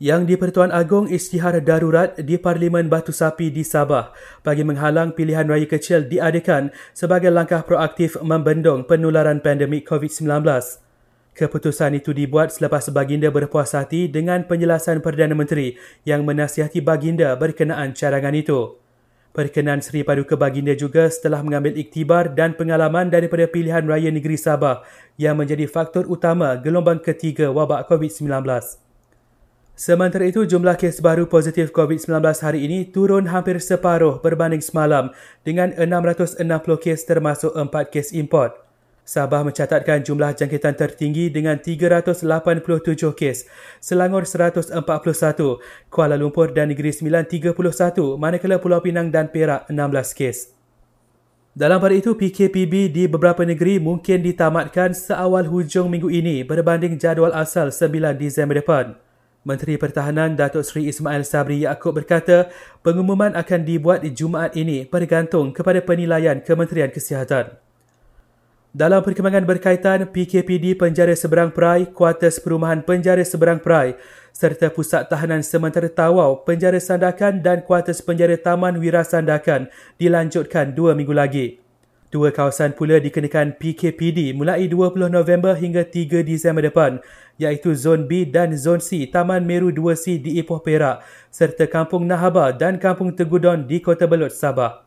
Yang di-Pertuan Agong isytihar darurat di Parlimen Batu Sapi di Sabah bagi menghalang pilihan raya kecil diadakan sebagai langkah proaktif membendung penularan pandemik COVID-19. Keputusan itu dibuat selepas baginda berpuas hati dengan penjelasan Perdana Menteri yang menasihati baginda berkenaan carangan itu. Perkenan Seri Paduka Baginda juga setelah mengambil iktibar dan pengalaman daripada pilihan raya negeri Sabah yang menjadi faktor utama gelombang ketiga wabak COVID-19. Sementara itu, jumlah kes baru positif COVID-19 hari ini turun hampir separuh berbanding semalam dengan 660 kes termasuk 4 kes import. Sabah mencatatkan jumlah jangkitan tertinggi dengan 387 kes, Selangor 141, Kuala Lumpur dan Negeri Sembilan 31, manakala Pulau Pinang dan Perak 16 kes. Dalam pada itu, PKPB di beberapa negeri mungkin ditamatkan seawal hujung minggu ini berbanding jadual asal 9 Disember depan. Menteri Pertahanan Datuk Seri Ismail Sabri Yaakob berkata pengumuman akan dibuat di Jumaat ini bergantung kepada penilaian Kementerian Kesihatan. Dalam perkembangan berkaitan PKPD Penjara Seberang Perai, Kuartus Perumahan Penjara Seberang Perai serta Pusat Tahanan Sementara Tawau, Penjara Sandakan dan Kuartus Penjara Taman Wira Sandakan dilanjutkan dua minggu lagi. Dua kawasan pula dikenakan PKPD mulai 20 November hingga 3 Disember depan iaitu Zon B dan Zon C Taman Meru 2C di Ipoh Perak serta Kampung Nahaba dan Kampung Tegudon di Kota Belud, Sabah.